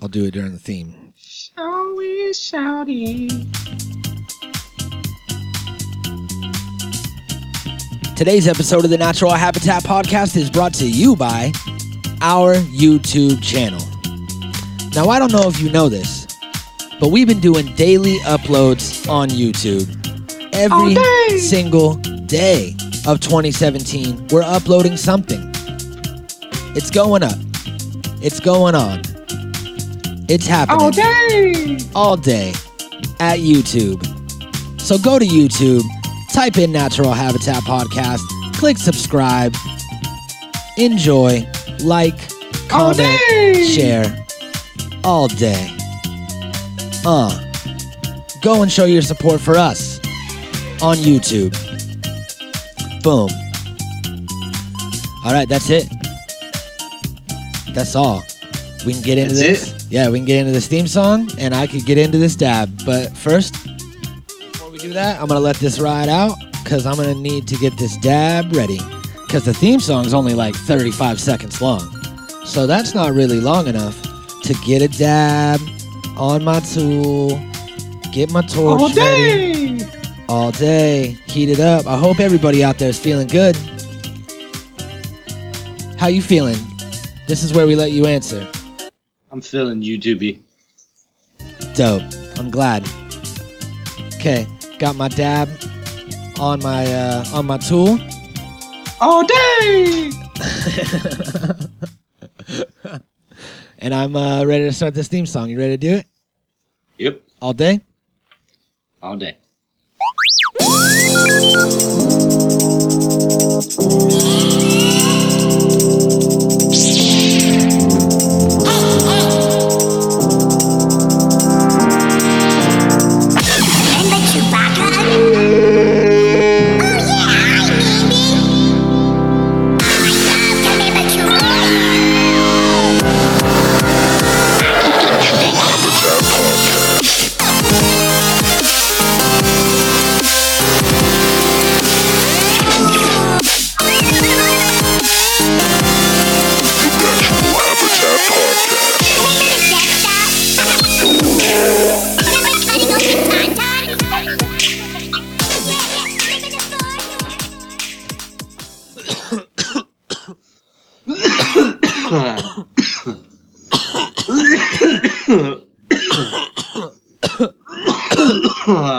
I'll do it during the theme. Shouty, shouty. Today's episode of the Natural Habitat Podcast is brought to you by our YouTube channel. Now, I don't know if you know this, but we've been doing daily uploads on YouTube every single day of 2017. We're uploading something. It's going up. It's going on. It's happening All day. all day at YouTube. So go to YouTube, type in Natural Habitat Podcast, click subscribe, enjoy, like, All comment, day. share all day. Uh, go and show your support for us on YouTube. Boom. All right, that's it. That's all. We can get into That's this. Yeah, we can get into this theme song, and I could get into this dab. But first, before we do that, I'm gonna let this ride out because I'm gonna need to get this dab ready. Because the theme song is only like 35 seconds long, so that's not really long enough to get a dab on my tool, get my torch ready. All ready day. all day. Heat it up. I hope everybody out there is feeling good. How you feeling? This is where we let you answer. I'm feeling you, YouTubey. Dope. I'm glad. Okay, got my dab on my uh, on my tool. All day. and I'm uh, ready to start this theme song. You ready to do it? Yep. All day? All day.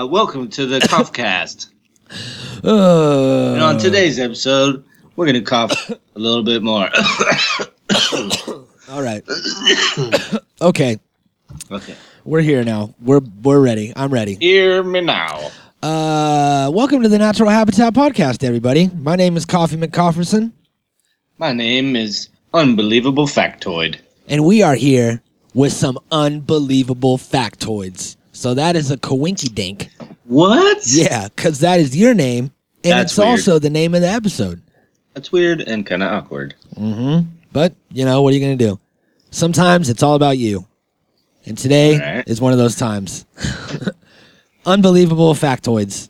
Welcome to the Coughcast. Uh, and on today's episode, we're gonna cough a little bit more. All right. okay, okay. we're here now. We're we're ready. I'm ready. Hear me now. Uh, welcome to the Natural Habitat Podcast, everybody. My name is Coffee McCofferson. My name is Unbelievable Factoid. and we are here with some unbelievable factoids. So that is a coinky dink. What? Yeah, because that is your name, and That's it's weird. also the name of the episode. That's weird and kind of awkward. Mm-hmm. But you know what are you gonna do? Sometimes it's all about you, and today Alright. is one of those times. unbelievable factoids.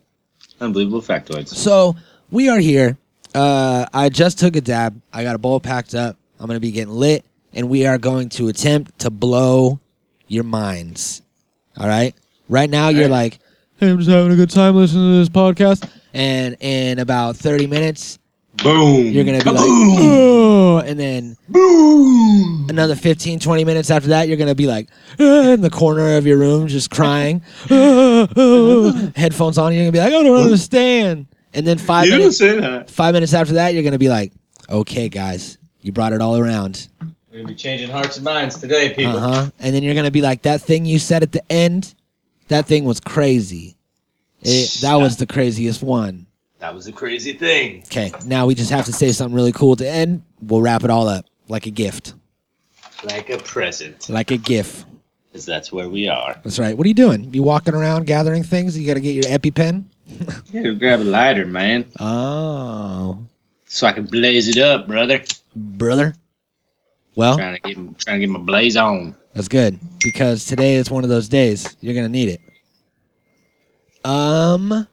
Unbelievable Factoids. So we are here. Uh, I just took a dab. I got a bowl packed up. I'm gonna be getting lit, and we are going to attempt to blow your minds. All right. Right now, you're Alright. like, "Hey, I'm just having a good time listening to this podcast," and in about 30 minutes, Boom. you're gonna be like, "Oh," and then Boom. another 15, 20 minutes after that, you're gonna be like "Ah," in the corner of your room, just crying, "Ah, ah," headphones on. You're gonna be like, "I don't understand." And then five You minutes. say that. Five minutes after that, you're gonna be like, "Okay, guys, you brought it all around." We're gonna be changing hearts and minds today, people. Uh huh. And then you're gonna be like, "That thing you said at the end, that thing was crazy. It, that was the craziest one." That was a crazy thing. Okay, now we just have to say something really cool to end. We'll wrap it all up like a gift, Like a present. like a gift. Because that's where we are. That's right. What are you doing? You walking around gathering things? You gotta get your EpiPen. You gotta grab a lighter, man. Oh, So I can blaze it up, brother. brother. Well, Trying to get trying to get my blaze on. That's good because today is one of those days you're gonna need it. Um,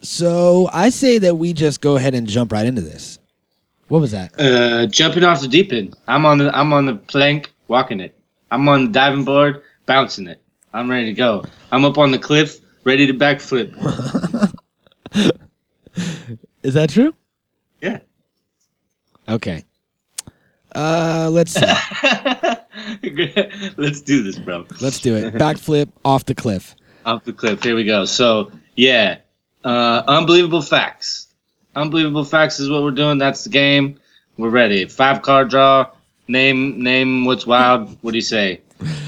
so I say that we just go ahead and jump right into this. What was that? Uh, jumping off the deep end. I'm on the I'm on the plank, walking it. I'm on the diving board, bouncing it. I'm ready to go. I'm up on the cliff, ready to backflip. Is that true? Yeah. Okay. Uh, let's. Let's do this, bro. let's do it. Backflip off the cliff. Off the cliff. Here we go. So yeah, uh, unbelievable facts. Unbelievable facts is what we're doing. That's the game. We're ready. Five card draw. Name name what's wild. What do you say?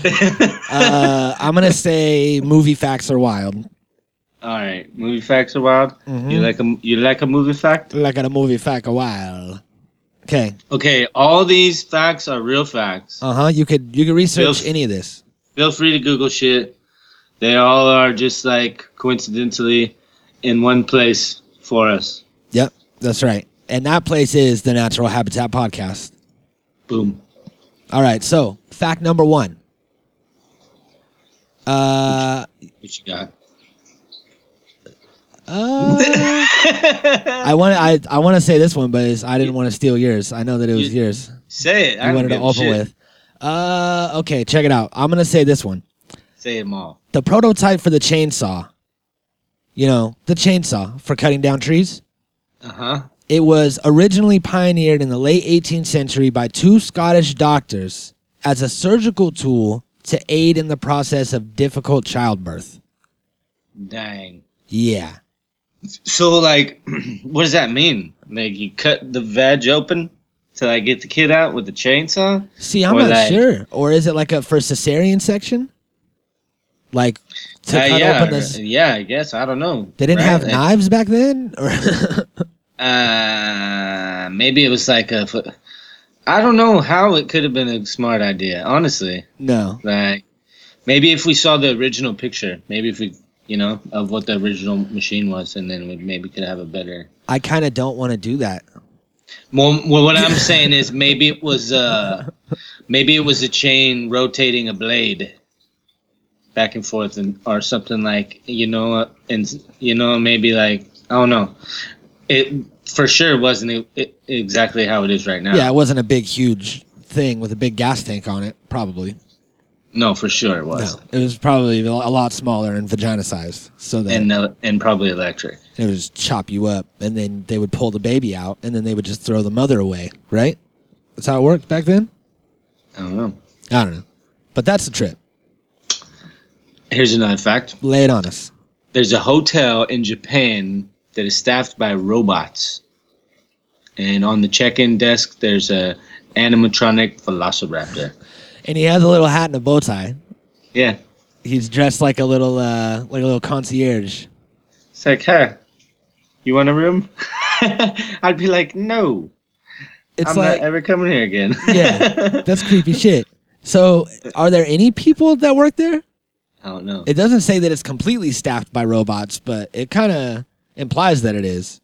Uh, I'm gonna say movie facts are wild. All right, movie facts are wild. Mhm. You like a you like a movie fact? Like a movie fact a wild. Okay. Okay, all these facts are real facts. Uh huh. You could you could research Feels- any of this. Feel free to Google shit. They all are just like coincidentally in one place for us. Yep, that's right. And that place is the Natural Habitat Podcast. Boom. All right. So fact number one. Uh, What you got? Uh I want I I want to say this one, but it's, I didn't want to steal yours. I know that it was You- yours. Say it. I You don't wanted to give a open with. Uh, okay, check it out. I'm gonna say this one. Say them all. The prototype for the chainsaw. You know, the chainsaw for cutting down trees. Uh huh. It was originally pioneered in the late 18th century by two Scottish doctors as a surgical tool to aid in the process of difficult childbirth. Dang. Yeah. So like, what does that mean? Like you cut the veg open to like get the kid out with the chainsaw? See, I'm Or not like- sure. Or is it like a for cesarean section? Like to Uh, cut yeah, open this. yeah, I guess I don't know. They didn't Right? have Like, knives back then, or Uh, maybe it was like a. I don't know how it could have been a smart idea. Honestly, no? like maybe if we saw the original picture, maybe if we, you know, of what the original machine was, and then we maybe could have a better. I kind of don't want to do that. Well, well, what I'm saying is maybe it was uh, maybe it was a chain rotating a blade back and forth, and or something like you know, and you know maybe like I don't know. It for sure wasn't exactly how it is right now. Yeah, it wasn't a big, huge thing with a big gas tank on it. Probably. No, for sure it No, was, it was probably a lot smaller and vagina sized, so that and uh, and probably electric. it would just chop you up, and then they would pull the baby out, and then they would just throw the mother away. Right? That's how it worked back then. I don't know. I don't know, but that's the trip. Here's another fact. Lay it on us. There's a hotel in Japan that is staffed by robots. And on the check-in desk, there's a animatronic velociraptor. And he has a little hat and a bow tie. Yeah, He's dressed like a little, uh, like a little concierge. it's like, hey, you want a room? I'd be like, no, It's I'm like, not ever coming here again. yeah, that's creepy shit. So, are there any people that work there? I don't know. It doesn't say that it's completely staffed by robots, but it kind of implies that it is.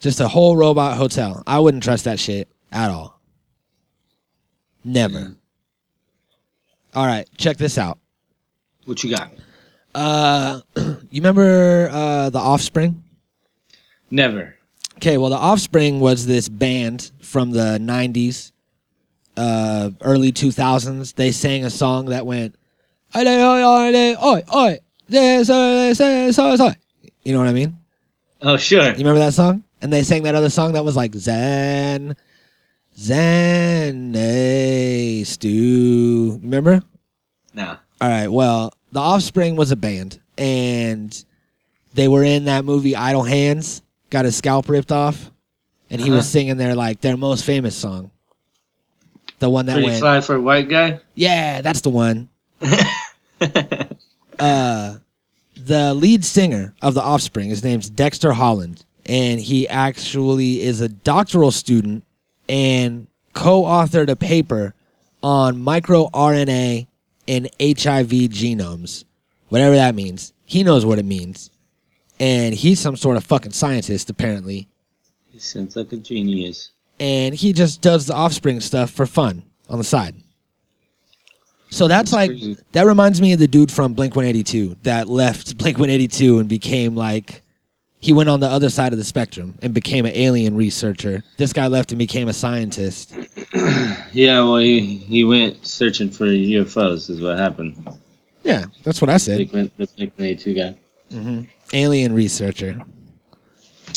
Just a whole robot hotel. I wouldn't trust that shit at all. Never. All right, check this out. What you got? Uh, you remember uh, the Offspring? Never. Okay, well, the Offspring was this band from the '90s, uh, early 2000s. They sang a song that went, "Oi, oi, oi, oi, oi, yes, yes, yes, yes, yes." you know what I mean? Oh, sure. You remember that song? And they sang that other song that was like Zen, Zen, eh, Stew. Remember? Nah. All right. Well, The Offspring was a band, and they were in that movie Idle Hands. Got his scalp ripped off, and he was Uh-huh. singing their like their most famous song. The one that Pretty went, fly for a white guy. yeah, that's the one. uh, the lead singer of the Offspring, his name's Dexter Holland, and he actually is a doctoral student and co-authored a paper on microRNA in HIV genomes, whatever that means. He knows what it means, and he's some sort of fucking scientist apparently, he sounds like a genius. and he just does the Offspring stuff for fun on the side. So that's That's like crazy. that reminds me of the dude from Blink 182 that left Blink 182 and became like he went on the other side of the spectrum and became an alien researcher. This guy left and became a scientist. Yeah, well, he, he went searching for UFOs, is what happened. Yeah, that's what I said. The Blink 182 guy. hmm Alien researcher.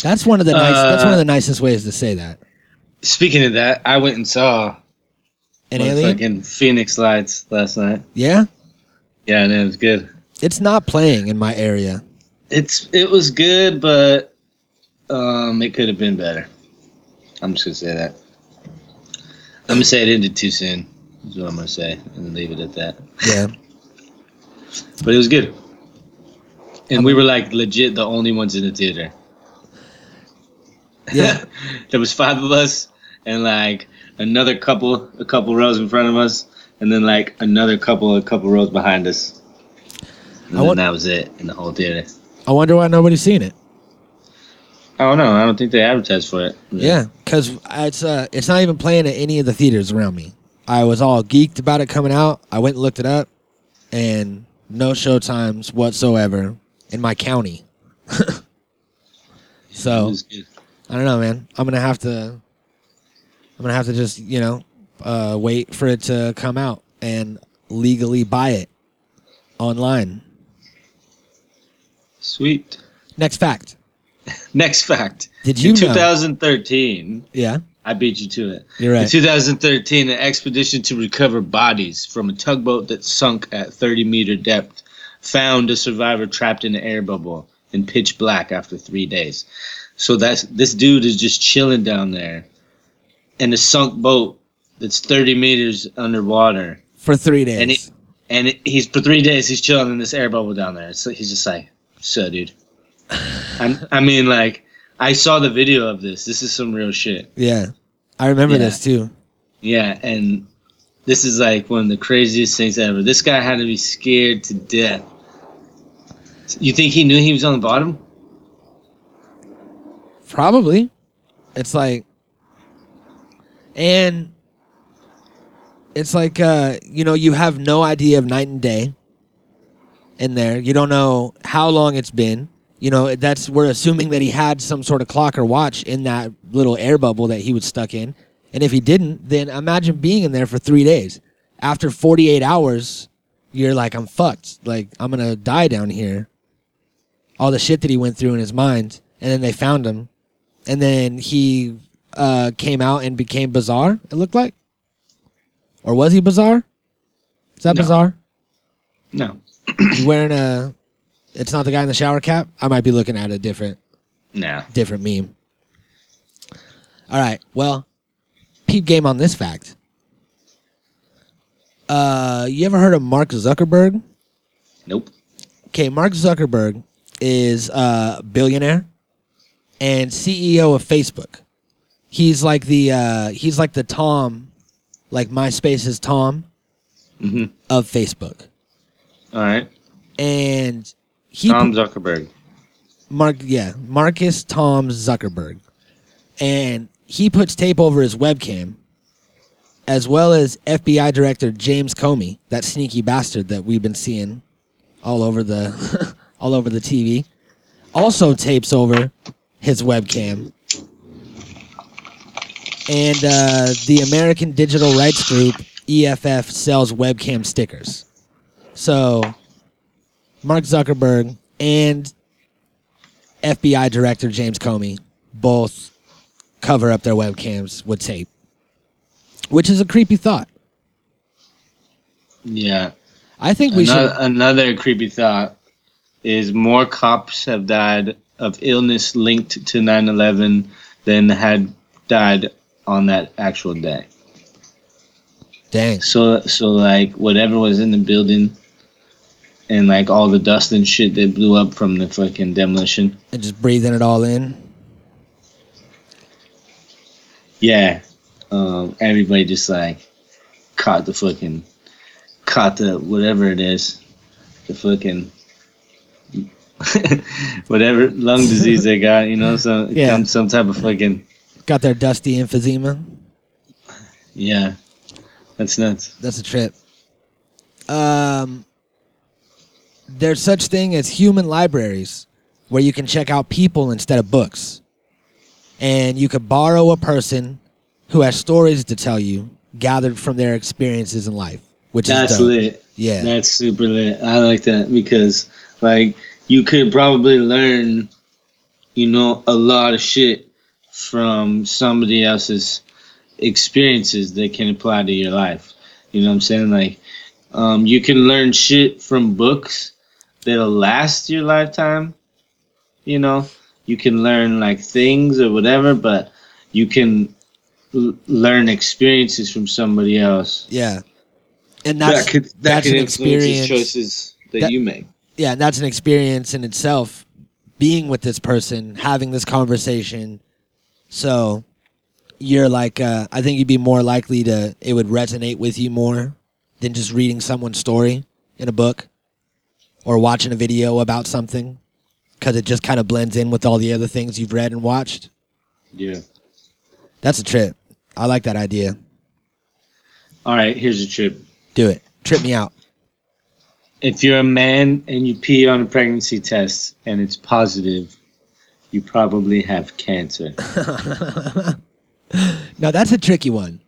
That's one of the nice. that's Uh, one of the nicest ways to say that. Speaking of that, I went and saw An alien. fucking Phoenix Lights last night. Yeah, Yeah, and it was good. it's not playing in my area. It's it was good, but um, it could have been better. I'm just gonna say that. I'm gonna say it ended too soon. Is what I'm gonna say, and leave it at that. Yeah, But it was good, and we were like legit the only ones in the theater. yeah. there was five of us, and like another couple, a couple rows in front of us, and then like another couple, a couple rows behind us. And I then want- that was it in the whole theater. I wonder why nobody's seen it. I don't know. I don't think they advertised for it. Yeah, because it's uh, it's not even playing at any of the theaters around me. I was all geeked about it coming out. I went and looked it up, and no show times whatsoever in my county. So. I don't know, man. I'm gonna have to. I'm gonna have to just you know uh, wait for it to come out and legally buy it online. Sweet. Next fact. Next fact. Did you in know? 2013, Yeah, I beat you to it. you're In right. 2013, an expedition to recover bodies from a tugboat that sunk at 30 meter depth found a survivor trapped in an air bubble in pitch black after three days. So that's this dude is just chilling down there in a sunk boat that's 30 meters underwater, For three days. And it- and he's for three days he's chilling in this air bubble down there. So he's just like, "So, dude." I'm, I mean, like, I saw the video of this. This is some real shit. yeah, I remember Yeah. this too. Yeah, and this is like one of the craziest things ever. This guy had to be scared to death. You think he knew he was on the bottom? Probably. It's like and it's like uh you know you have no idea of night and day in there. You don't know how long it's been. You know, that's we're assuming that he had some sort of clock or watch in that little air bubble that he was stuck in. And if he didn't, then imagine being in there for 3 days. After 48 hours, you're like I'm fucked. Like I'm going to die down here. All the shit that he went through in his mind and then they found him and then he uh, came out and became bizarre. It looked like, or was he bizarre? Is that No. bizarre? No. Wearing a. It's not the guy in the shower cap. I might be looking at a different No. different meme. All right. Well, peep game on this fact. Uh, you ever heard of Mark Zuckerberg? Nope. Okay, Mark Zuckerberg is a billionaire and CEO of Facebook. He's like the uh, he's like the Tom, like MySpace's Tom hmm of Facebook, All right. and he Tom Zuckerberg. Mark yeah Marcus Tom Zuckerberg, and he puts tape over his webcam, as well as FBI Director James Comey, that sneaky bastard that we've been seeing all over the all over the TV, also tapes over his webcam. And uh, the American Digital Rights Group EFF sells webcam stickers. So Mark Zuckerberg and FBI Director James Comey both cover up their webcams with tape, which is a creepy thought. Yeah. I think we another, should. another creepy thought is more cops have died of illness linked to 9/11 than had died on that actual day. Dang. So so like whatever was in the building and like all the dust and shit that blew up from the fucking demolition. And just breathing it all in. Yeah. Um everybody just like caught the fucking caught the whatever it is. The fucking whatever lung disease they got, you know, so Yeah. some some type of fucking Got their dusty emphysema. yeah. That's nuts. That's a trip. Um, there's such thing as human libraries where you can check out people instead of books. And you could borrow a person who has stories to tell you gathered from their experiences in life, which That's is dope. lit. Yeah. That's super lit. I like that because like you could probably learn, you know, a lot of shit from somebody else's experiences that can apply to your life. You know what I'm saying? Like um, you can learn shit from books that'll last your lifetime. You know, you can learn like things or whatever, but you can l- learn experiences from somebody else yeah. And that's that could that that's could an experience. choices that, that- you make. yeah, and that's an experience in itself. Being with this person, having this conversation, so you're like, uh, I think you'd be more likely to it would resonate with you more than just reading someone's story in a book or watching a video about something because it just kind of blends in with all the other things you've read and watched. Yeah. That's a trip. I like that idea. All right, here's a trip. Do it. Trip me out. If you're a man and you pee on a pregnancy test and it's positive, you probably have cancer. Now that's a tricky one.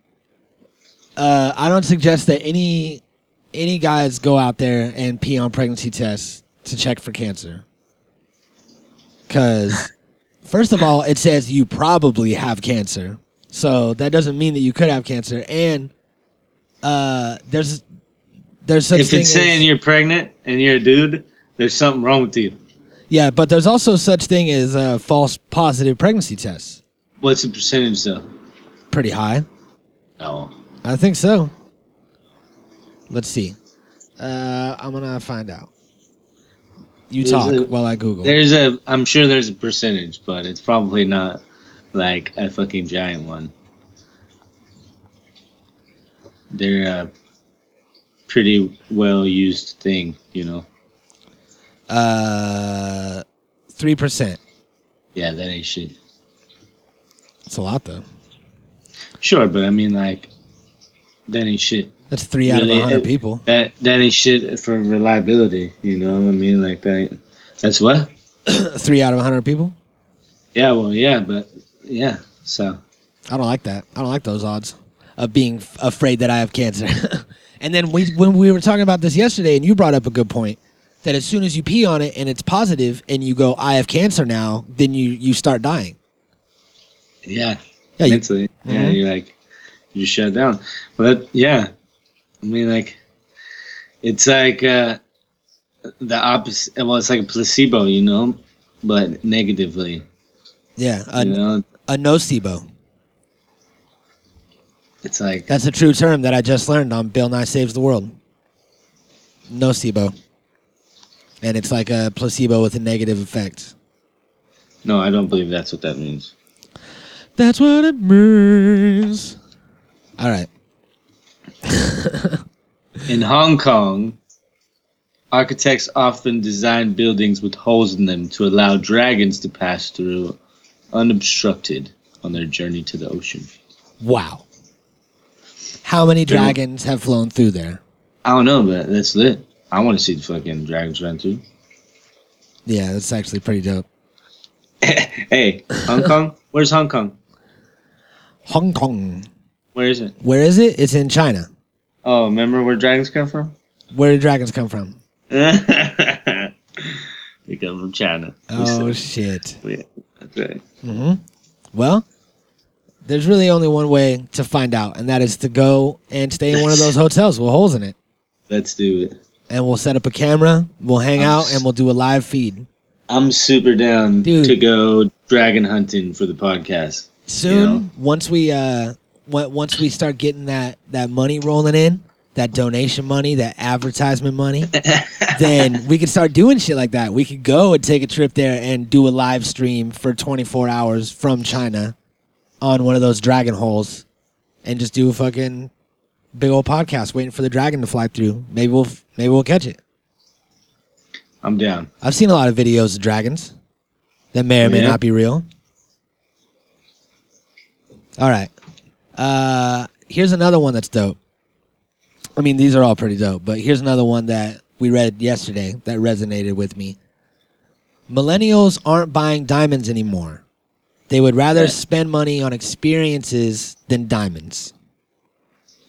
Uh, I don't suggest that any any guys go out there and pee on pregnancy tests to check for cancer. Cause first of all, it says you probably have cancer. So that doesn't mean that you could have cancer. And uh, there's there's such if thing it's as- saying you're pregnant and you're a dude, there's something wrong with you. yeah, but there's also such thing as uh, false positive pregnancy tests. What's the percentage though? Pretty high. Oh, I think so. Let's see. Uh, I'm gonna find out. You There's talk a- while I Google. There's a I'm sure there's a percentage, but it's probably not like a fucking giant one. They're a pretty well used thing, you know. Uh, three percent. Yeah, that ain't shit. It's a lot though. Sure, but I mean like that ain't shit. That's three out of Really? a hundred people. That that ain't shit for reliability, you know what I mean? Like that that's what? three out of a hundred people. Yeah, well yeah, but yeah. So I don't like that. I don't like those odds of being f- afraid that I have cancer. and then we, when we were talking about this yesterday, and you brought up a good point that as soon as you pee on it and it's positive, and you go, "I have cancer now," then you you start dying. yeah. Yeah, you, mentally. Yeah, Mhm. you're like you shut down. But yeah, I mean, like it's like uh, the opposite. Well, it's like a placebo, you know, but negatively. yeah, a, you know, a nocebo. it's like That's a true term that I just learned on Bill Nye Saves the World. Nocebo. And it's like a placebo with a negative effect. no, I don't believe that's what that means. That's what it means. All right. In Hong Kong, architects often design buildings with holes in them to allow dragons to pass through unobstructed on their journey to the ocean. Wow. How many dragons have flown through there? I don't know, but that's lit. I want to see the fucking dragons run through. Yeah, that's actually pretty dope. hey, Hong Kong? Where's Hong Kong? Hong Kong. Where is it? Where is it? It's in China. Oh, remember where dragons come from? Where do dragons come from? they come from China. Oh, shit. yeah, right. hmm Well, there's really only one way to find out, and that is to go and stay in one of those hotels with holes in it. Let's do it. And we'll set up a camera, we'll hang out, and we'll do a live feed. I'm super down Dude. to go dragon hunting for the podcast. Soon, Yeah. once we uh, once we start getting that that money rolling in, that donation money, that advertisement money, then we can start doing shit like that. We could go and take a trip there and do a live stream for 24 hours from China on one of those dragon holes, and just do a fucking big old podcast waiting for the dragon to fly through. Maybe we'll maybe we'll catch it. I'm down. I've seen a lot of videos of dragons that may or may Yeah. not be real. All right. Uh, here's another one that's dope. I mean, these are all pretty dope, but here's another one that we read yesterday that resonated with me. millennials aren't buying diamonds anymore. They would rather Yeah. spend money on experiences than diamonds,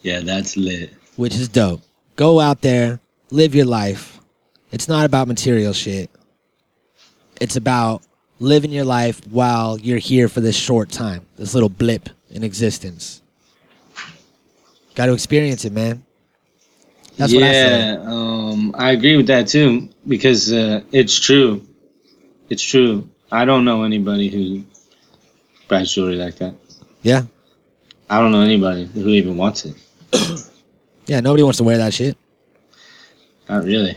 Yeah, that's lit. which is dope. Go out there, live your life. It's not about material shit. It's about living your life while you're here for this short time, this little blip in existence. Got to experience it, man. That's what I yeah, um, I agree with that too because uh, it's true. It's true. I don't know anybody who buys jewelry like that. Yeah. I don't know anybody who even wants it. Yeah, nobody wants to wear that shit. Not really.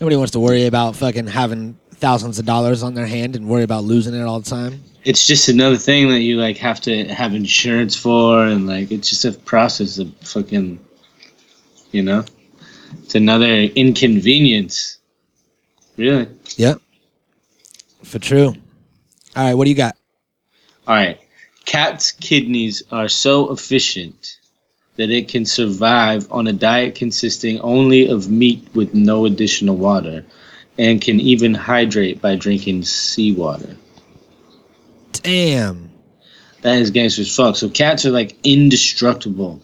Nobody wants to worry about fucking having thousands of dollars on their hand and worry about losing it all the time. It's just another thing that you like have to have insurance for, and like it's just a process of fucking, you know, it's another inconvenience. Really. Yep. For true. All right, what do you got? All right. Cat's kidneys are so efficient that it can survive on a diet consisting only of meat with no additional water and can even hydrate by drinking seawater. Damn. That is gangster as fuck. So cats are like indestructible.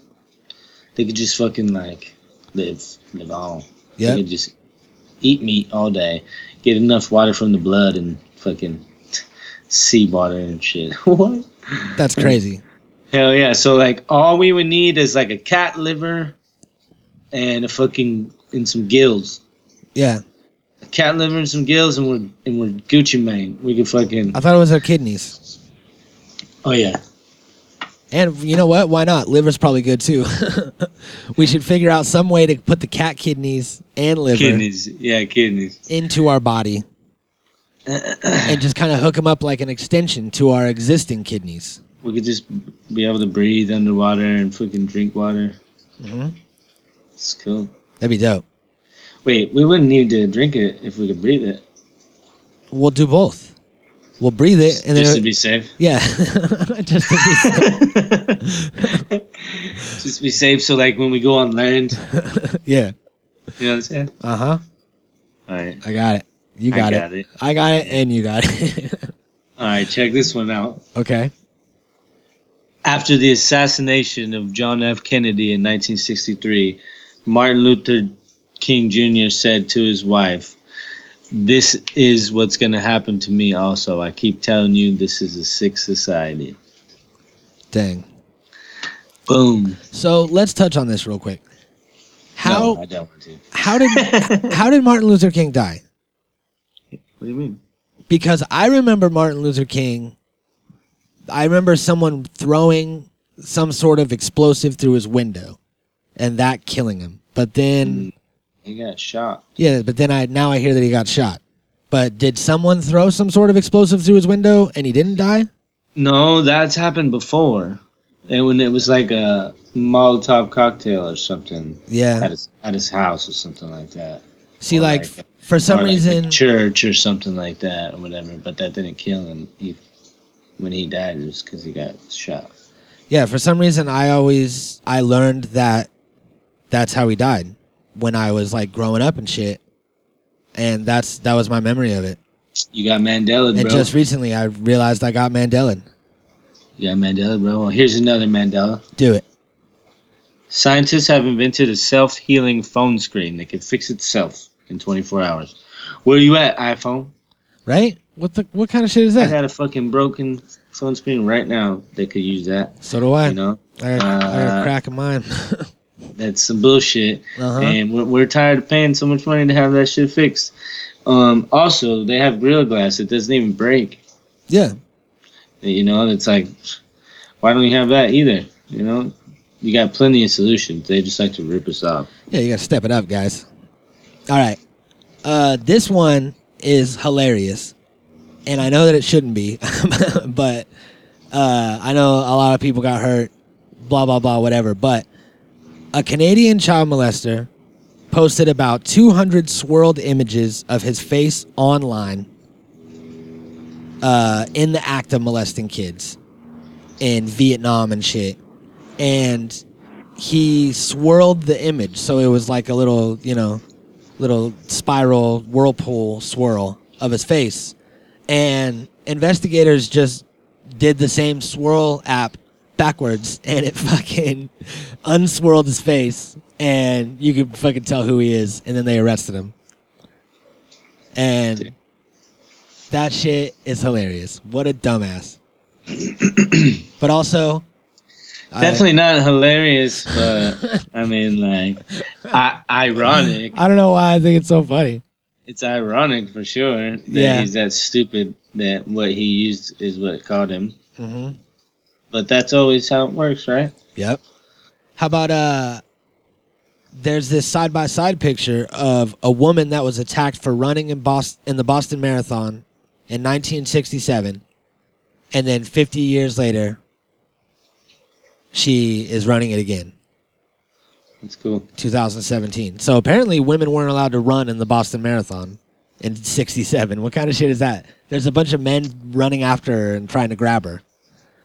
They could just fucking like live, live on. Yeah. They could just eat meat all day, get enough water from the blood and fucking seawater and shit. what? That's crazy. Hell yeah. So like all we would need is like a cat liver and a fucking and some gills. Yeah. Cat liver and some gills and we're and we're Gucci man. We can fucking I thought it was our kidneys. Oh yeah. And you know what? Why not? Liver's probably good too. we should figure out some way to put the cat kidneys and liver Kidneys. Yeah, kidneys. into our body and just kind of hook them up like an extension to our existing kidneys. We could just be able to breathe underwater and fucking drink water. Mm-hmm. It's cool. That'd be dope. Wait, we wouldn't need to drink it if we could breathe it. We'll do both. We'll breathe it and just then to be safe. yeah, just to be just be safe so like when we go on land, yeah. you know what I'm saying? Uh huh. Alright. I got it. You I got, got it. it. I got it, and you got it. Alright, check this one out. okay. After the assassination of John F. Kennedy in 1963, Martin Luther King Jr. said to his wife, This is what's going to happen to me also. I keep telling you, this is a sick society. Dang. Boom. So let's touch on this real quick. How No, I don't want to. how did how did Martin Luther King die? What do you mean? Because I remember Martin Luther King. I remember someone throwing some sort of explosive through his window, and that killing him. But then, hmm. He got shot. yeah, but then I now I hear that he got shot. But did someone throw some sort of explosive through his window and he didn't die? No, that's happened before. And when it was like a Molotov cocktail or something Yeah. at his, at his house or something like that. See, Or like, like- for some like reason, church or something like that or whatever. But that didn't kill him. He, when he died, it was because he got shot. yeah, for some reason, I always I learned that that's how he died when I was like growing up and shit, and that's that was my memory of it. You got Mandela, And bro. just recently, I realized I got Mandela. you got Mandela, bro. Well, here's another Mandela. Do it. Scientists have invented a self-healing phone screen that can fix itself in 24 hours. Where are you at, iPhone? Right? What the what kind of shit is that? I that? got a fucking broken phone screen right now that could use that. So do I. You know, I, got, I got a Uh, crack in mine. that's some bullshit, uh-huh. and we're, we're tired of paying so much money to have that shit fixed. Um, also, they have Gorilla Glass; it doesn't even break. Yeah. You know, it's like, why don't you have that either? You know, you got plenty of solutions. They just like to rip us off. Yeah, you gotta step it up, guys. All right. Uh, this one is hilarious, and I know that it shouldn't be, but uh, I know a lot of people got hurt. Blah blah blah, whatever. But a Canadian child molester posted about 200 swirled images of his face online uh, in the act of molesting kids in Vietnam and shit. And he swirled the image so it was like a little, you know, little spiral whirlpool swirl of his face and investigators just did the same swirl app backwards, and it fucking unswirled his face, and you could fucking tell who he is, and then they arrested him. And that shit is hilarious. What a dumbass. but also, I- Definitely not hilarious, but I mean, like, I- ironic. I don't know why I think it's so funny. It's ironic for sure that Yeah. he's that stupid that what he used is what caught him. hmm But that's always how it works, right? Yep. How about uh there's this side by side picture of a woman that was attacked for running in Boston in the Boston Marathon in 1967 and then 50 years later she is running it again That's cool. 2017. So apparently women weren't allowed to run in the Boston Marathon in 67. What kind of shit is that? There's a bunch of men running after her and trying to grab her.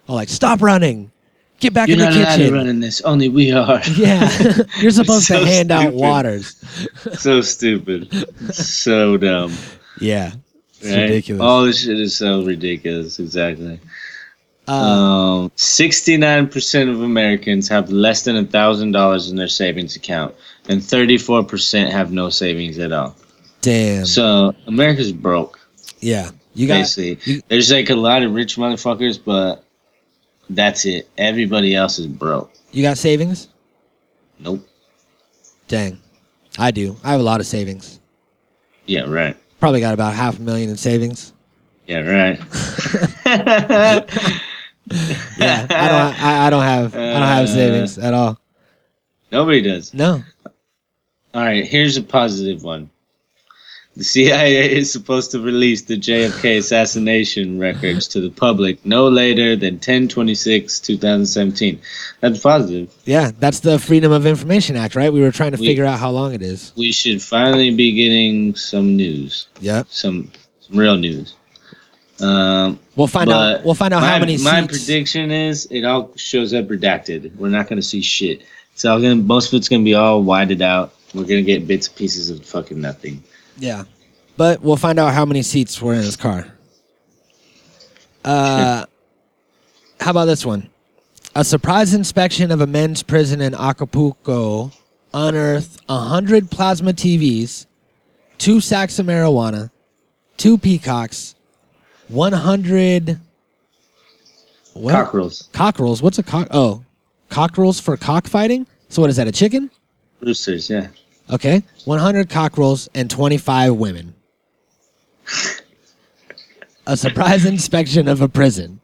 Oh like stop running. Get back You're in the not allowed to kitchen. run in this. Only we are. Yeah, you're supposed So to hand out stupid. waters. so stupid. so dumb. Yeah, it's Right? ridiculous. All this shit is so ridiculous. Exactly. uh, Um, 69% of Americans have less than $1,000 in their savings account, and 34% have no savings at all. damn. So, America's broke, yeah, you got basically. you- There's like a lot of rich motherfuckers, but that's it. Everybody else is broke. you got savings. Nope. Dang, I do. I have a lot of savings. Yeah, right. Probably got about half a million in savings. Yeah, right. Yeah, I don't. I, I don't have. I don't have Uh, savings at all. Nobody does. No. All right, here's a positive one. The CIA is supposed to release the JFK assassination records to the public no later than 10/26, 2017. That's positive. Yeah, that's the Freedom of Information Act, right? We were trying to We- figure out how long it is. We should finally be getting some news, Yep. some, some real news. Um, We'll find out. We'll find out my, how many My seats. prediction is it all shows up redacted. We're not going to see shit. It's all gonna. Most of it's going to be all whited out. We're going to get bits and pieces of fucking nothing. Yeah. But we'll find out how many seats were in his car. Uh, how about this one? A surprise inspection of a men's prison in Acapulco unearthed 100 plasma TVs, two sacks of marijuana, two peacocks, 100. What? Cockerels, Cockerels. What's a cock? Oh, cockerels for cockfighting? So, what is that, a chicken? roosters. Yeah. Okay. 100 cockerels and 25 women. a surprise inspection of a prison.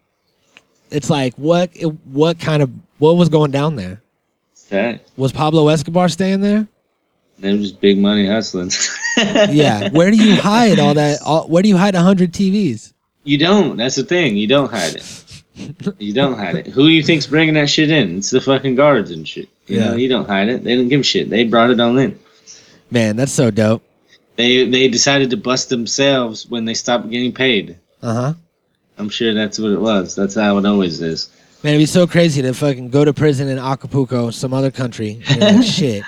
It's like what what kind of what was going down there? That Was Pablo Escobar staying there? they're just big money hustling. Yeah. Where do you hide all that? All, where do you hide 100 TVs? You don't. That's the thing. You don't hide it. You don't hide it. Who you think's bringing that shit in? It's the fucking guards and shit. You Yeah. know, you don't hide it. They don't give a shit. They brought it all in. Man, that's so dope. They they decided to bust themselves when they stopped getting paid. Uh huh. I'm sure that's what it was. That's how it always is. Man, it'd be so crazy to fucking go to prison in Acapulco, some other country. And like, shit.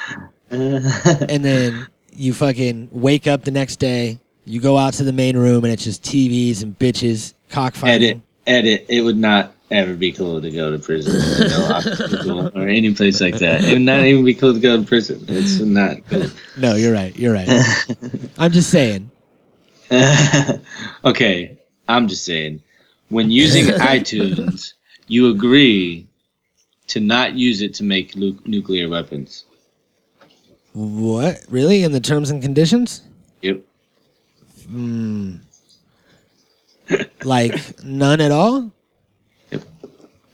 and then you fucking wake up the next day, you go out to the main room, and it's just TVs and bitches cockfighting. edit, edit. It would not ever be cool to go to prison, or any place like that. It would not even be cool to go to prison. It's not cool. No, you're right. You're right. I'm just saying. okay, I'm just saying, when using iTunes, you agree to not use it to make lu- nuclear weapons. What? Really? In the terms and conditions? Yep. Hmm. like none at all?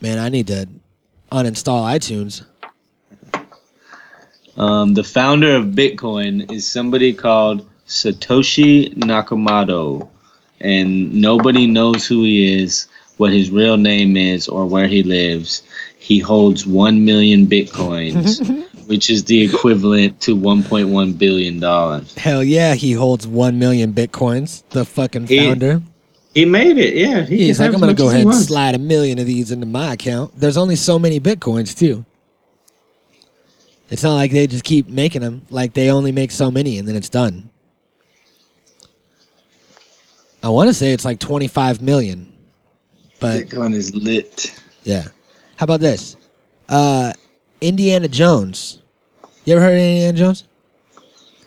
Man, I need to uninstall iTunes. Um, the founder of Bitcoin is somebody called Satoshi Nakamoto, and nobody knows who he is, what his real name is, or where he lives. He holds 1 million Bitcoins, which is the equivalent to $1.1 billion. Hell yeah, he holds one million bitcoins. The fucking founder. He made it, yeah. He He's like, I'm gonna go ahead and slide a million of these into my account. There's only so many bitcoins too. It's not like they just keep making them. Like they only make so many and then it's done. I want to say it's like 25 million. But Bitcoin is lit. yeah. How about this? Uh, Indiana Jones. You ever heard of Indiana Jones?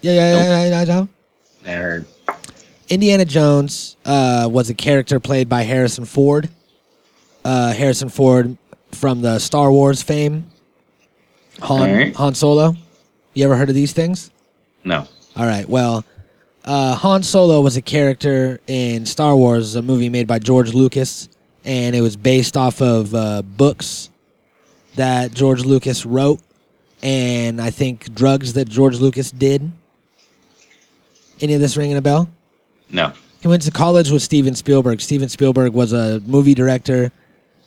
Yeah, yeah, yeah, yeah, yeah, yeah. I heard. Indiana Jones uh, was a character played by Harrison Ford. Uh, Harrison Ford from the Star Wars fame. Han, Alright. Han Solo. You ever heard of these things? No. All right. Well, uh, Han Solo was a character in Star Wars, a movie made by George Lucas, and it was based off of uh, books that George Lucas wrote, and I think drugs that George Lucas did. Any of this ringing a bell? No. He went to college with Steven Spielberg. Steven Spielberg was a movie director,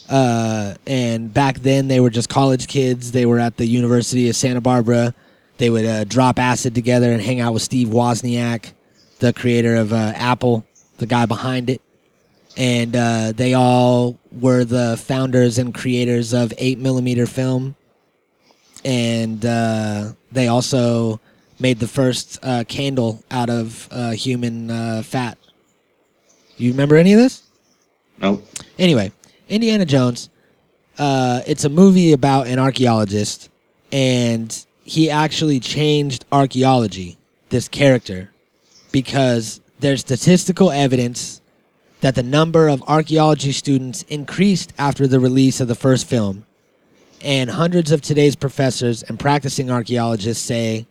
uh, and back then they were just college kids. They were at the University of Santa Barbara. They would uh, drop acid together and hang out with Steve Wozniak, the creator of uh, Apple, the guy behind it. And uh, they all were the founders and creators of 8 millimeter film. And uh, they also made the first uh, candle out of uh, human uh, fat. You remember any of this? Nope. Anyway, Indiana Jones. Uh, it's a movie about an archaeologist, and he actually changed archaeology. This character, because there's statistical evidence that the number of archaeology students increased after the release of the first film, and hundreds of today's professors and practicing archaeologists say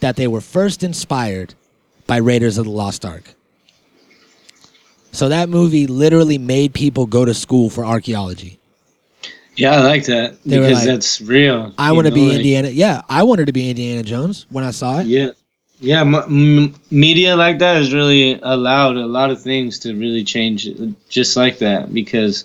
that they were first inspired by Raiders of the Lost Ark. So that movie literally made people go to school for archaeology. Yeah, I like that They because like, that's real. I want to be like- Indiana. Yeah, I wanted to be Indiana Jones when I saw it. Yeah, yeah. M- m- media like that has really allowed a lot of things to really change, just like that. Because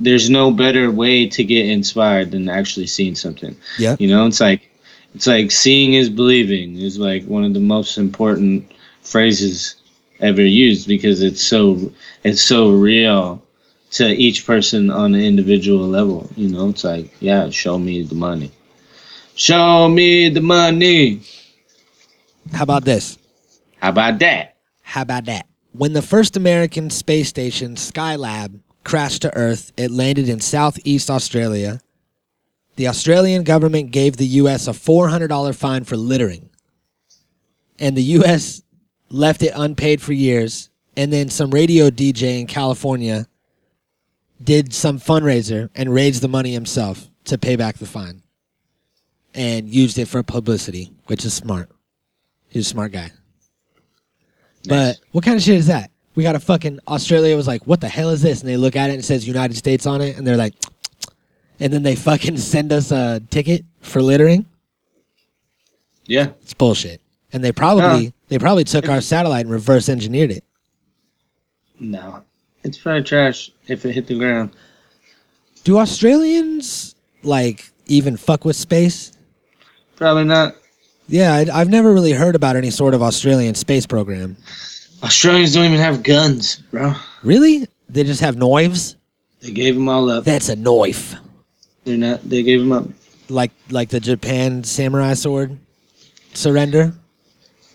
there's no better way to get inspired than actually seeing something. Yeah. You know, it's like it's like seeing is believing is like one of the most important phrases ever used because it's so it's so real to each person on an individual level. You know, it's like, yeah, show me the money. Show me the money. How about this? How about that? How about that? When the first American space station, Skylab, crashed to Earth, it landed in southeast Australia. The Australian government gave the U.S. a $400 fine for littering. And the U.S. left it unpaid for years. And then some radio DJ in California did some fundraiser and raised the money himself to pay back the fine. And used it for publicity, which is smart. He's a smart guy. But what kind of shit is that? We got a fucking Australia was like, what the hell is this? And they look at it and it says United States on it, and they're like, and then they fucking send us a ticket for littering. Yeah. It's bullshit. And they probably Yeah. they probably took our satellite and reverse engineered it. No. It's probably trash if it hit the ground. Do Australians like even fuck with space? Probably not. Yeah, I, I've never really heard about any sort of Australian space program. Australians don't even have guns, bro. Really? They just have knives? They gave them all up. That's a knife. They're not. They gave them up. like like the Japan samurai sword surrender.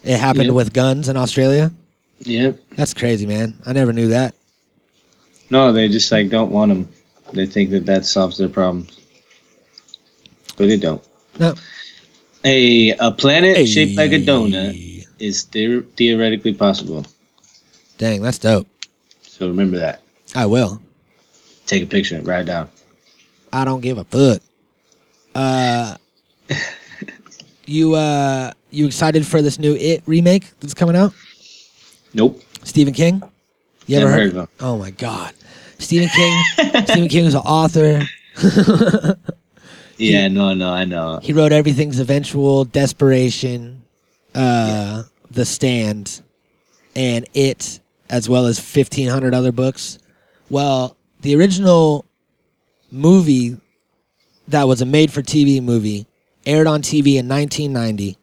It happened Yep. with guns in Australia. Yep. That's crazy, man. I never knew that. No, they just like don't want them. They think that that solves their problems, but it don't. No. A a planet shaped like a donut is theor- theoretically possible. Dang, that's dope. So remember that. I will. Take a picture. Write it down. I don't give a fuck. Uh, you uh, you excited for this new It remake that's coming out? Nope. Stephen King. You ever Never heard? heard of him. Oh my god, Stephen King. Stephen King is an author. Yeah. No. No. I know. He wrote Everything's Eventual, Desperation, uh, The Stand, and It, as well as 1,500 other books. Well, the original movie that was a made for TV movie aired on TV in 1990.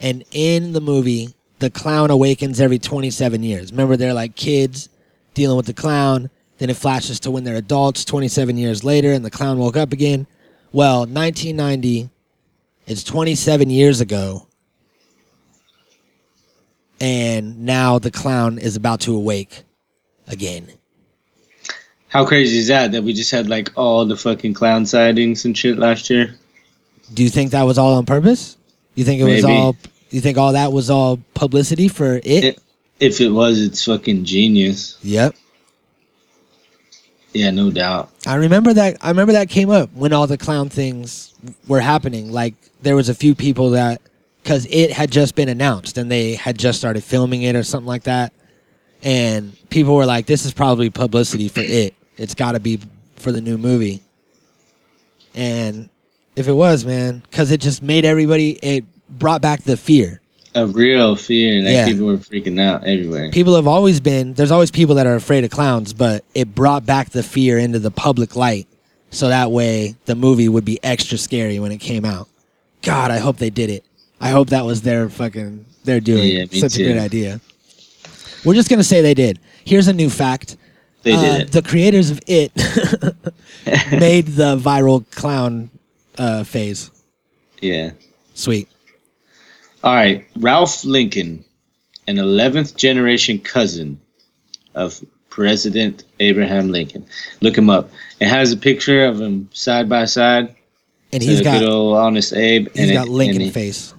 And in the movie, the clown awakens every 27 years. Remember, they're like kids dealing with the clown. Then it flashes to when they're adults 27 years later and the clown woke up again. Well, 1990 is 27 years ago. And now the clown is about to awake. again. How crazy is that? That we just had like all the fucking clown sightings and shit last year. Do you think that was all on purpose? You think it was all? You think all that was all publicity for it? It- If it was, it's fucking genius. Yep. Yeah, no doubt. I remember that. I remember that came up when all the clown things were happening. Like there was a few people that, because it had just been announced and they had just started filming it or something like that, and people were like, "This is probably publicity for it. It's got to be for the new movie." And if it was, man, because it just made everybody. It brought back the fear. A real fear. Like Yeah. people were freaking out everywhere. people have always been there's always people that are afraid of clowns but it brought back the fear into the public light so that way the movie would be extra scary when it came out god i hope they did it i hope that was their fucking their doing Yeah, me such too. a good idea we're just gonna say they did here's a new fact They Uh, did it. the creators of it made the viral clown uh, phase yeah. sweet All right, Ralph Lincoln, an 11th generation cousin of President Abraham Lincoln. Look him up. It has a picture of him side by side. and he's got good old honest Abe. he's and got it- lincoln he- face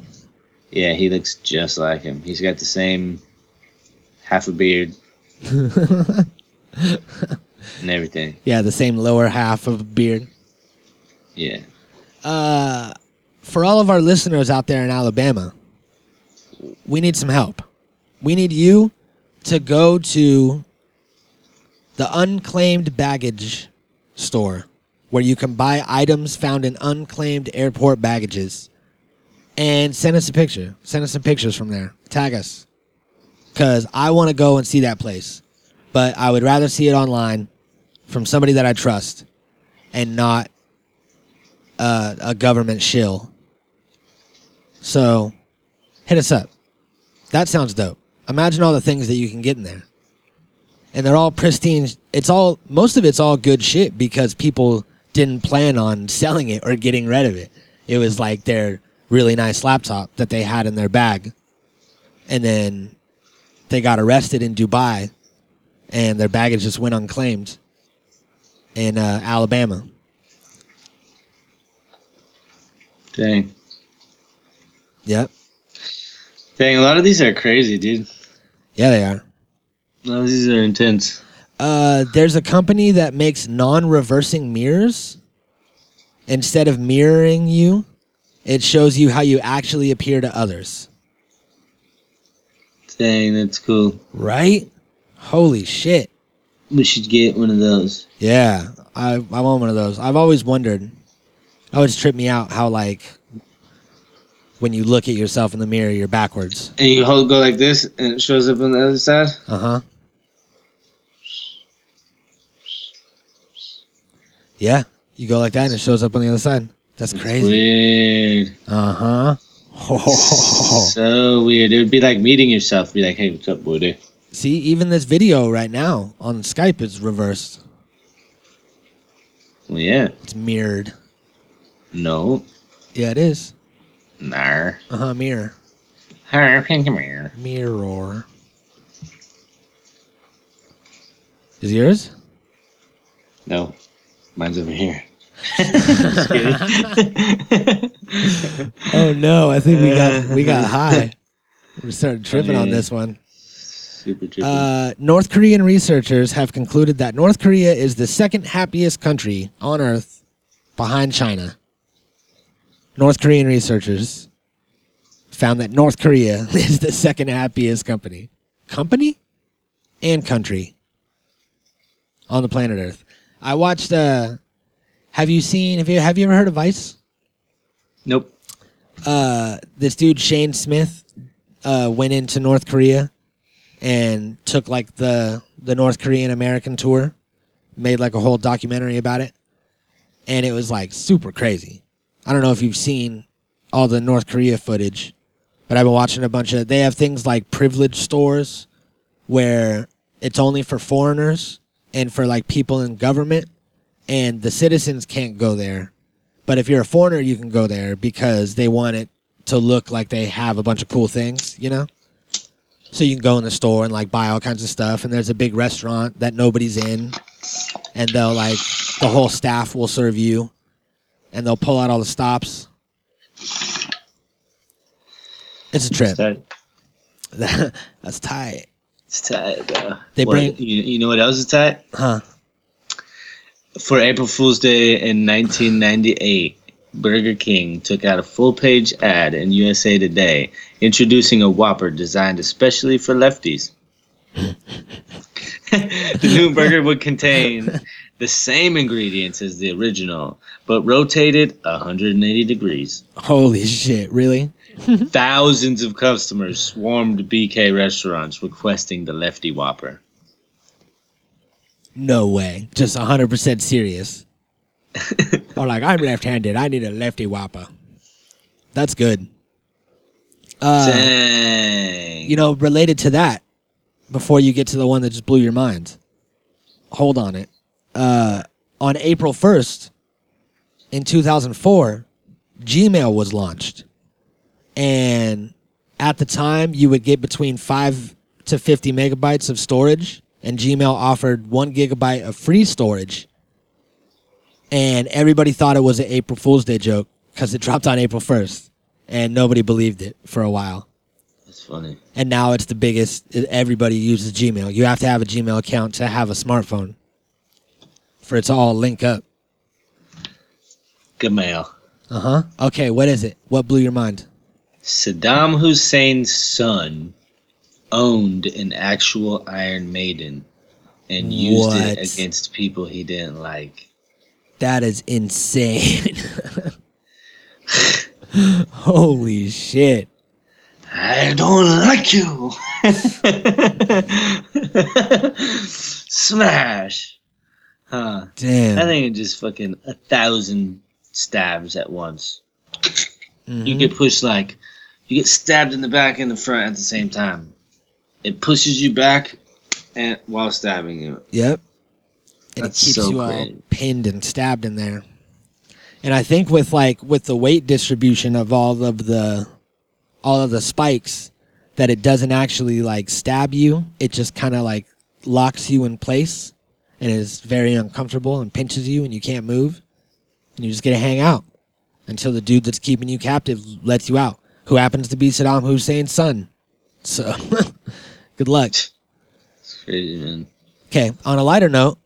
Yeah, he looks just like him. He's got the same half a beard and everything. yeah the same lower half of a beard Yeah. uh, for all of our listeners out there in Alabama, we need some help. We need you to go to the unclaimed baggage store where you can buy items found in unclaimed airport baggages and send us a picture. Send us some pictures from there. Tag us. Because I want to go and see that place. But I would rather see it online from somebody that I trust and not uh, a government shill. So, hit us up. That sounds dope. Imagine all the things that you can get in there. And they're all pristine. It's all, most of it's all good shit because people didn't plan on selling it or getting rid of it. It was like their really nice laptop that they had in their bag. And then they got arrested in Dubai and their baggage just went unclaimed in uh, Alabama. Dang. Yep. Dang, a lot of these are crazy, dude. Yeah, they are. A lot of these are intense. Uh, there's a company that makes non-reversing mirrors. Instead of mirroring you, it shows you how you actually appear to others. Dang, that's cool. Right? Holy shit. We should get one of those. Yeah, I I want one of those. I've always wondered. It always tripped me out how like when you look at yourself in the mirror, you're backwards. And you hold go like this, and it shows up on the other side. Uh huh. Yeah, you go like that and it shows up on the other side. That's crazy. Weird. Uh huh. So weird. It would be like meeting yourself. Be like, hey, what's up, buddy? See, even this video right now on Skype is reversed. Well, yeah. It's mirrored. No. Yeah, it is. Nar. Uh huh. Mirror. Her, come here. Mirror. Is yours? No. Mine's over here. Oh no! I think we got we got high. We started tripping on this one. Super trippy. Uh, North Korean researchers have concluded that North Korea is the second happiest country on Earth, behind China. North Korean researchers found that North Korea is the second happiest company, company, and country on the planet Earth. I watched. Uh, have you seen? Have you have you ever heard of Vice? nope. uh, this dude Shane Smith uh, went into North Korea and took like the the North Korean American tour, made like a whole documentary about it, and it was like super crazy. I don't know if you've seen all the North Korea footage, but I've been watching a bunch of. They have things like privilege stores where it's only for foreigners and for like people in government, and the citizens can't go there. But if you're a foreigner, you can go there because they want it to look like they have a bunch of cool things, you know? So you can go in the store and like buy all kinds of stuff. And there's a big restaurant that nobody's in, and they'll like the whole staff will serve you, and they'll pull out all the stops. It's a trip. That's tight, It's tight, bro. They What- bring- you, you know what else is tight? huh? For April Fool's Day in 1998, Burger King took out a full page ad in USA Today introducing a Whopper designed especially for lefties. the new burger would contain the same ingredients as the original, but rotated 180 degrees. Holy shit! Really? Thousands of customers swarmed BK restaurants requesting the lefty Whopper. No way. Just 100% serious. or like, I'm left handed. I need a lefty whopper. That's good. Uh, Dang. you know, related to that, before you get to the one that just blew your mind, hold on it. Uh, on April 1st, in 2004, Gmail was launched. And at the time, you would get between 5 to 50 megabytes of storage, and Gmail offered 1 gigabyte of free storage. And everybody thought it was an April Fool's Day joke because it dropped on April 1st, and nobody believed it for a while That's funny. and now it's the biggest. Everybody uses Gmail. You have to have a Gmail account to have a smartphone for it to all link up. Gmail. Uh huh. Okay, what is it? What blew your mind? Saddam Hussein's son owned an actual Iron Maiden and used What? it against people he didn't like. That is insane. Holy shit. I don't like you. Smash. Huh. Damn. I think it just fucking a thousand stabs at once. Mhm. You get pushed like you get stabbed in the back and the front at the same time. It pushes you back and while stabbing you. Yep. And That's it keeps so you all great. pinned and stabbed in there. And I think with like with the weight distribution of all of the all of the spikes, that it doesn't actually like stab you. It just kind of like locks you in place and is very uncomfortable and pinches you and you can't move. And you just get to hang out until the dude that's keeping you captive lets you out, who happens to be Saddam Hussein's son. So, good luck. Crazy, man. Okay, on a lighter note,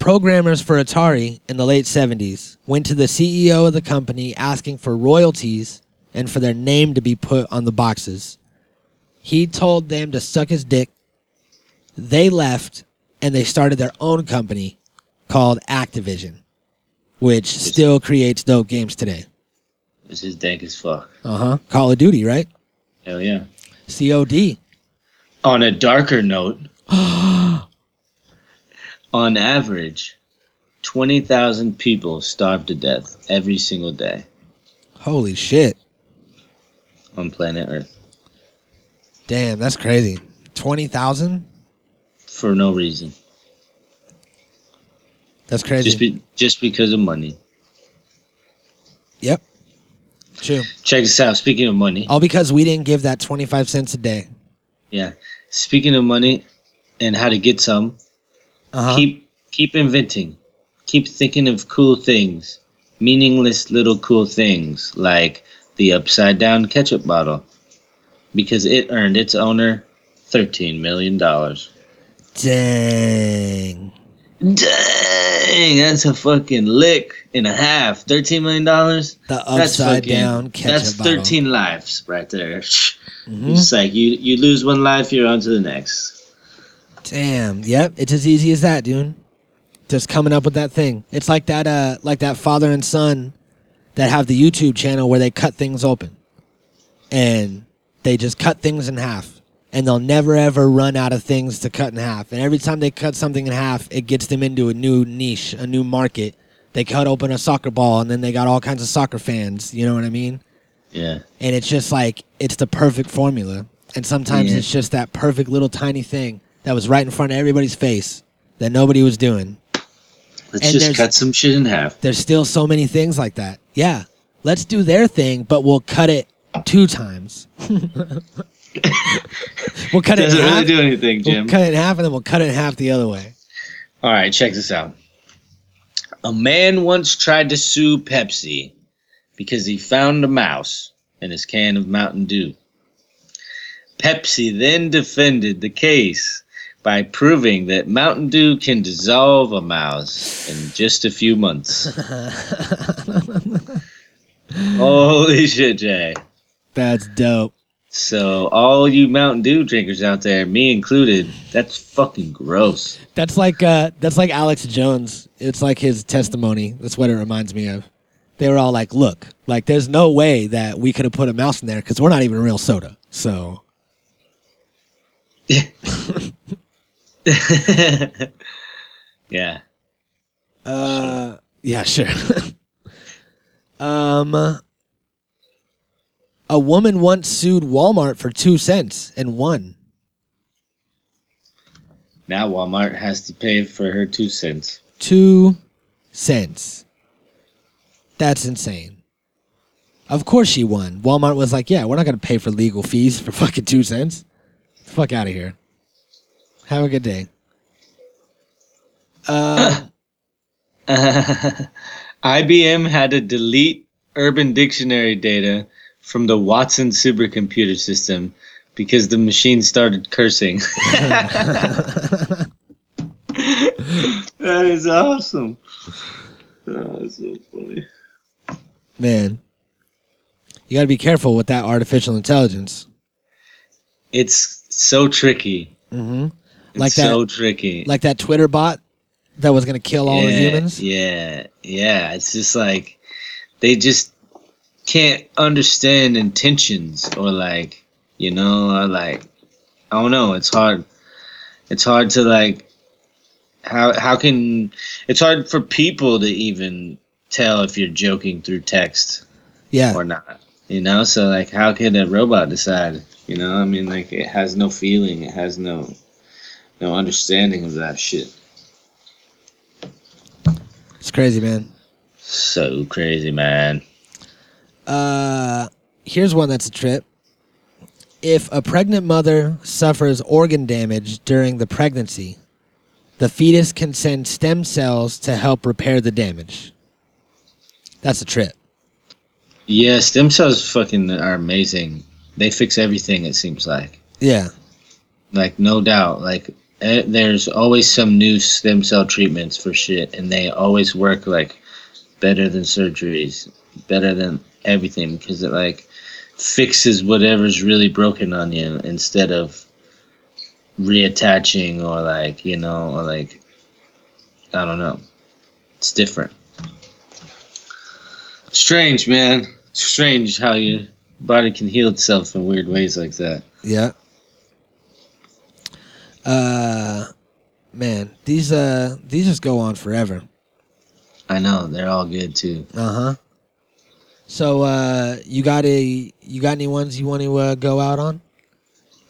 programmers for Atari in the late 70s went to the CEO of the company asking for royalties and for their name to be put on the boxes. He told them to suck his dick. They left and they started their own company called Activision, which still creates dope games today. This is dank as fuck. Uh huh. Call of Duty, right? Hell yeah. COD. On a darker note, on average, 20,000 people starve to death every single day Holy shit. on planet Earth Damn, that's crazy. 20,000? for no reason. That's crazy. Just be, just because of money. Yep. True. Check this out. Speaking of money, All because we didn't give that 25 cents a day. yeah. Speaking of money and how to get some, Uh-huh. keep keep inventing. Keep thinking of cool things. Meaningless little cool things like the upside down ketchup bottle because it earned its owner 13 million dollars. Dang. Dang, that's a fucking lick and a half. 13 million dollars? The upside down ketchup bottle. That's bottle. 13 lives right there. Mhm. It's like you you lose one life, you're on to the next. Damn. Yep. It's as easy as that, dude. Just coming up with that thing. It's like that uh like that father and son that have the YouTube channel where they cut things open. And they just cut things in half. And they'll never ever run out of things to cut in half. And every time they cut something in half, it gets them into a new niche, a new market. They cut open a soccer ball and then they got all kinds of soccer fans. You know what I mean? Yeah. and it's just like it's the perfect formula and sometimes Yeah. it's just that perfect little tiny thing that was right in front of everybody's face that nobody was doing Let's And just cut some shit in half. there's still so many things like that yeah let's do their thing but we'll cut it two times We'll cut it in Doesn't half. really do anything, Jim. We'll cut it in half, and then we'll cut it in half the other way. All right, check this out. A man once tried to sue Pepsi because he found a mouse in his can of Mountain Dew. Pepsi then defended the case by proving that Mountain Dew can dissolve a mouse in just a few months. Holy shit, Jay. That's dope. So, all you Mountain Dew drinkers out there, me included, that's fucking gross. That's like uh, that's like Alex Jones. It's like his testimony. That's what it reminds me of. They were all like, "Look, like there's no way that we could have put a mouse in there because we're not even real soda." So yeah. Uh, yeah, sure. um, a woman once sued Walmart for two cents and won. Now Walmart has to pay for her two cents. Two cents. That's insane. Of course she won. Walmart was like, "Yeah, we're not gonna pay for legal fees for fucking two cents. Fuck out of here. Have a good day." Uh, IBM had to delete Urban Dictionary data from the Watson supercomputer system because the machine started cursing. that is awesome. Oh, that's so funny. man, you got to be careful with that artificial intelligence. It's so tricky. Mm-hmm. It's Like that- so tricky. like that Twitter bot that was gonna kill all the humans. Yeah, yeah. It's just like they just can't understand intentions or like you know or like I don't know. It's hard. It's hard to like how how can it's hard for people to even tell if you're joking through text Yeah, or not. You know, so like how can a robot decide? You know, I mean like it has no feeling, it has no no understanding of that shit. it's crazy, man. So crazy, man. Uh, here's one that's a trip. If a pregnant mother suffers organ damage during the pregnancy, the fetus can send stem cells to help repair the damage. That's a trip. Yeah, stem cells fucking are amazing. They fix everything. It seems like, Yeah, like no doubt. Like Eh, there's always some new stem cell treatments for shit, and they always work like better than surgeries, better than everything because it like fixes whatever's really broken on you instead of reattaching or like you know or like I don't know. It's different. Strange, man. Strange how your body can heal itself in weird ways like that. yeah. Uh, man, these uh these just go on forever. I know they're all good too. Uh huh. So, uh, you got a you got any ones you want to uh, go out on?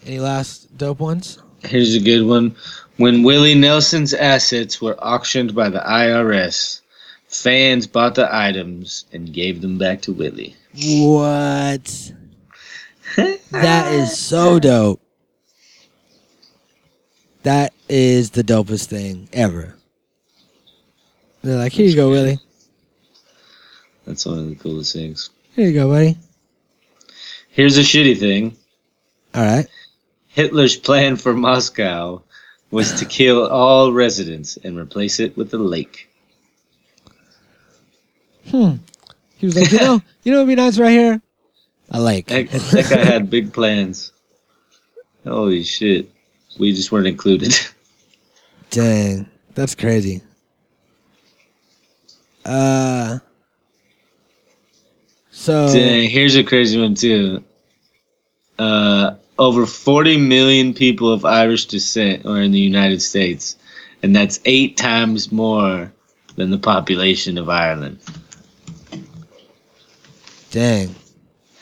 Any last dope ones? Here's a good one. When Willie Nelson's assets were auctioned by the IRS, fans bought the items and gave them back to Willie. What? that is so dope. That is the dopest thing ever. They're like, here you go, Willie. That's one of the coolest things. Here you go, buddy. Here's a shitty thing. All right. Hitler's plan for Moscow was to kill all residents and replace it with a lake. Hmm. He was like, you know, you know, what'd be nice right here. A lake. That, that guy had big plans. Holy shit. We just weren't included. Dang, that's crazy. Uh. So. Dang, here's a crazy one too. Uh, over 40 million people of Irish descent are in the United States, and that's eight times more than the population of Ireland. Dang.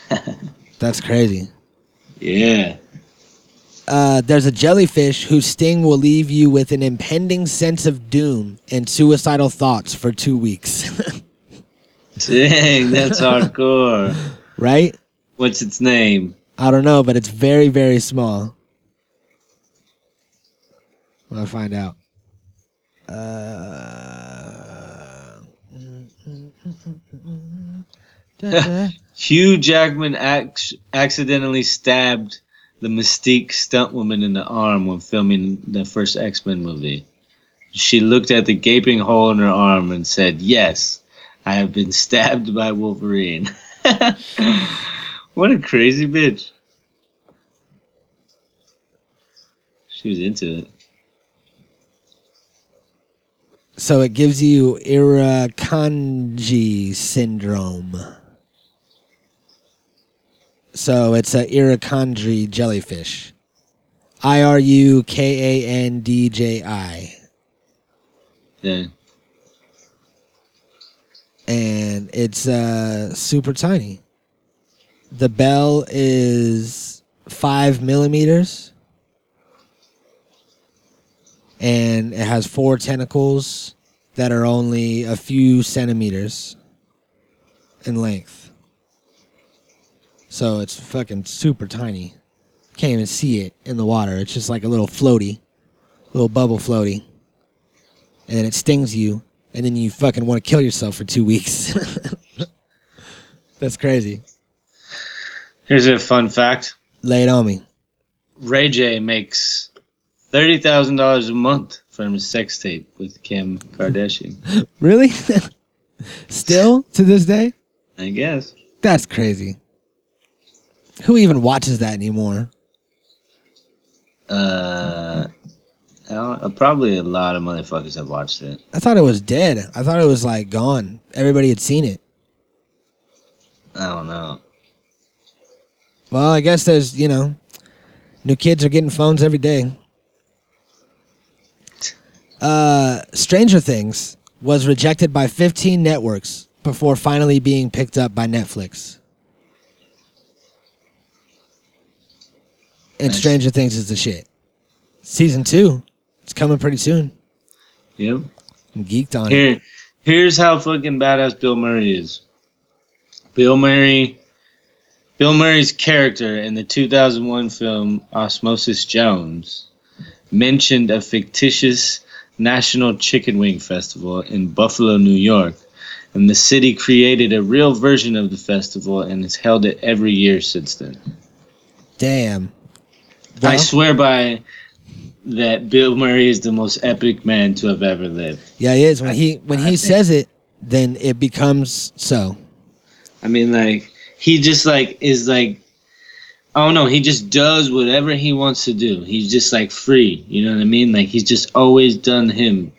That's crazy. Yeah. Uh, there's a jellyfish whose sting will leave you with an impending sense of doom and suicidal thoughts for two weeks. Dang, that's hardcore. right? What's its name? I don't know, but it's very, very small. I'll find out. Uh, Hugh Jackman ac- accidentally stabbed the Mystique stunt woman in the arm when filming the first X Men movie. She looked at the gaping hole in her arm and said, Yes, I have been stabbed by Wolverine. what a crazy bitch. She was into it. so it gives you Irukandji syndrome. So it's a Irukandji jellyfish. I R U K A N D J I. Yeah. and it's uh, super tiny. The bell is five millimeters, and it has four tentacles that are only a few centimeters in length. So it's fucking super tiny. Can't even see it in the water. It's just like a little floaty, little bubble floaty, and then it stings you and then you fucking want to kill yourself for two weeks. That's crazy. Here's a fun fact Lay it on me. Ray J makes $30,000 a month from his sex tape with Kim Kardashian. Really? Still to this day? I guess. That's crazy. Who even watches that anymore? Uh, I probably a lot of motherfuckers have watched it. I thought it was dead. I thought it was like gone. Everybody had seen it. I don't know. Well, I guess there's, you know, new kids are getting phones every day. Uh, Stranger Things was rejected by 15 networks before finally being picked up by Netflix. And Nice. Stranger Things is the shit. Season two, it's coming pretty soon. Yep. I'm geeked on it. Here's how fucking badass Bill Murray is. Bill Murray, Bill Murray's character in the 2001 film Osmosis Jones mentioned a fictitious National Chicken Wing Festival in Buffalo, New York, and the city created a real version of the festival and has held it every year since then. Damn. I uh-huh. swear by that Bill Murray is the most epic man to have ever lived. yeah, he is. When he when he says it, then it becomes so. I mean, like he just like is like, I don't know. He just does whatever he wants to do. He's just like free. You know what I mean? Like he's just always done him.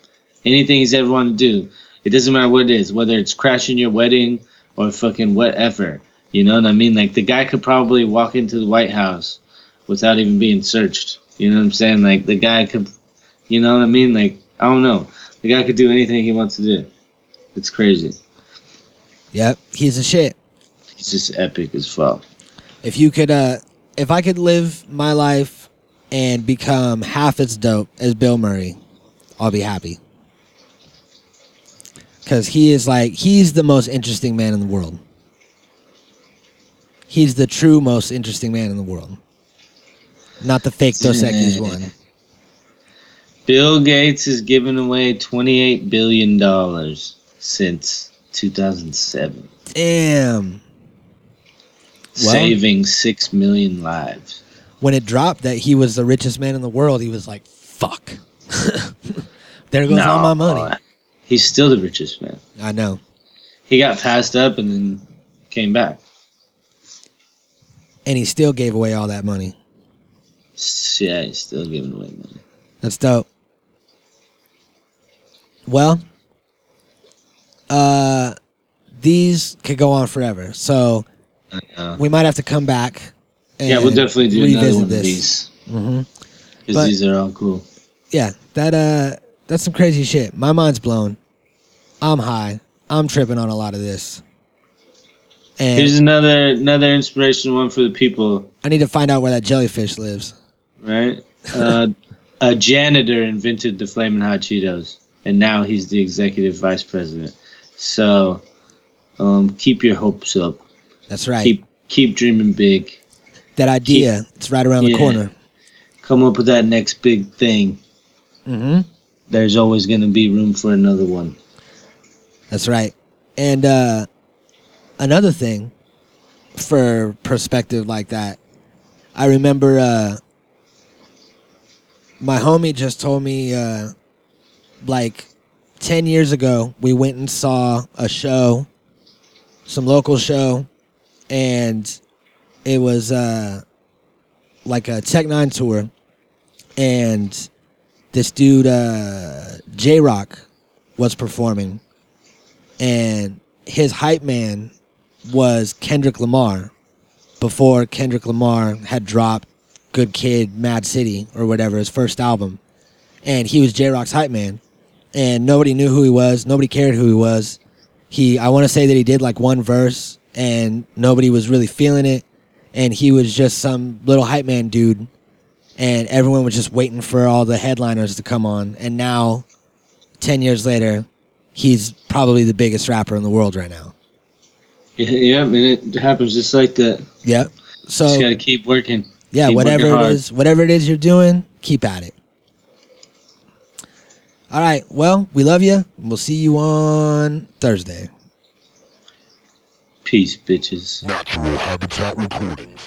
Anything he's ever wanted to do. It doesn't matter what it is, whether it's crashing your wedding or fucking whatever. You know what I mean? Like the guy could probably walk into the White House without even being searched. You know what I'm saying? Like the guy could, you know what I mean? Like I don't know. The guy could do anything he wants to do. It's crazy. Yep, he's a shit. He's just epic as fuck. If you could, uh, if I could live my life and become half as dope as Bill Murray, I'll be happy. Because he is like, he's the most interesting man in the world. He's the true most interesting man in the world. Not the fake Dos Equis one. Bill Gates has given away $28 billion since 2007, Damn. Well- saving 6 million lives. When it dropped that he was the richest man in the world, he was like, fuck. there goes all my money. He's still the richest man. I know. He got passed up and then came back. And he still gave away all that money. Yeah, he's still giving away money. That's dope. Well, uh, these could go on forever. So we might have to come back. And yeah, we'll definitely do another one this. of these hmm because these are all cool. Yeah, that uh, that's some crazy shit. My mind's blown. I'm high. I'm tripping on a lot of this, and Here's another another inspirational one for the people, I need to find out where that jellyfish lives. Right? Uh, a janitor invented the flaming hot Cheetos, and now he's the executive vice president. So, um, keep your hopes up. That's right. Keep keep dreaming big. that idea. it's right around the corner. Come up with that next big thing. Mm-hmm. there's always going to be room for another one. That's right. And uh, another thing for perspective like that, I remember uh, my homie just told me uh, like 10 years ago, we went and saw a show, some local show, and it was uh, like a Tech N9ne tour. And this dude, uh, Jay Rock, was performing and his hype man was Kendrick Lamar before Kendrick Lamar had dropped Good Kid, Mad City, or whatever, his first album. And he was Jay Rock's hype man. And nobody knew who he was, nobody cared who he was. He I want to say that he did like one verse and nobody was really feeling it. And he was just some little hype man dude. And everyone was just waiting for all the headliners to come on. And now, 10 years later, he's probably the biggest rapper in the world right now. Yeah, I mean, it happens just like that. Yep. So Just got to keep working. Yeah, keep whatever working it hard. is, whatever it is you're doing, keep at it. All right. Well, we love you. We'll see you on Thursday. Peace, bitches. Natural Habitat Recordings.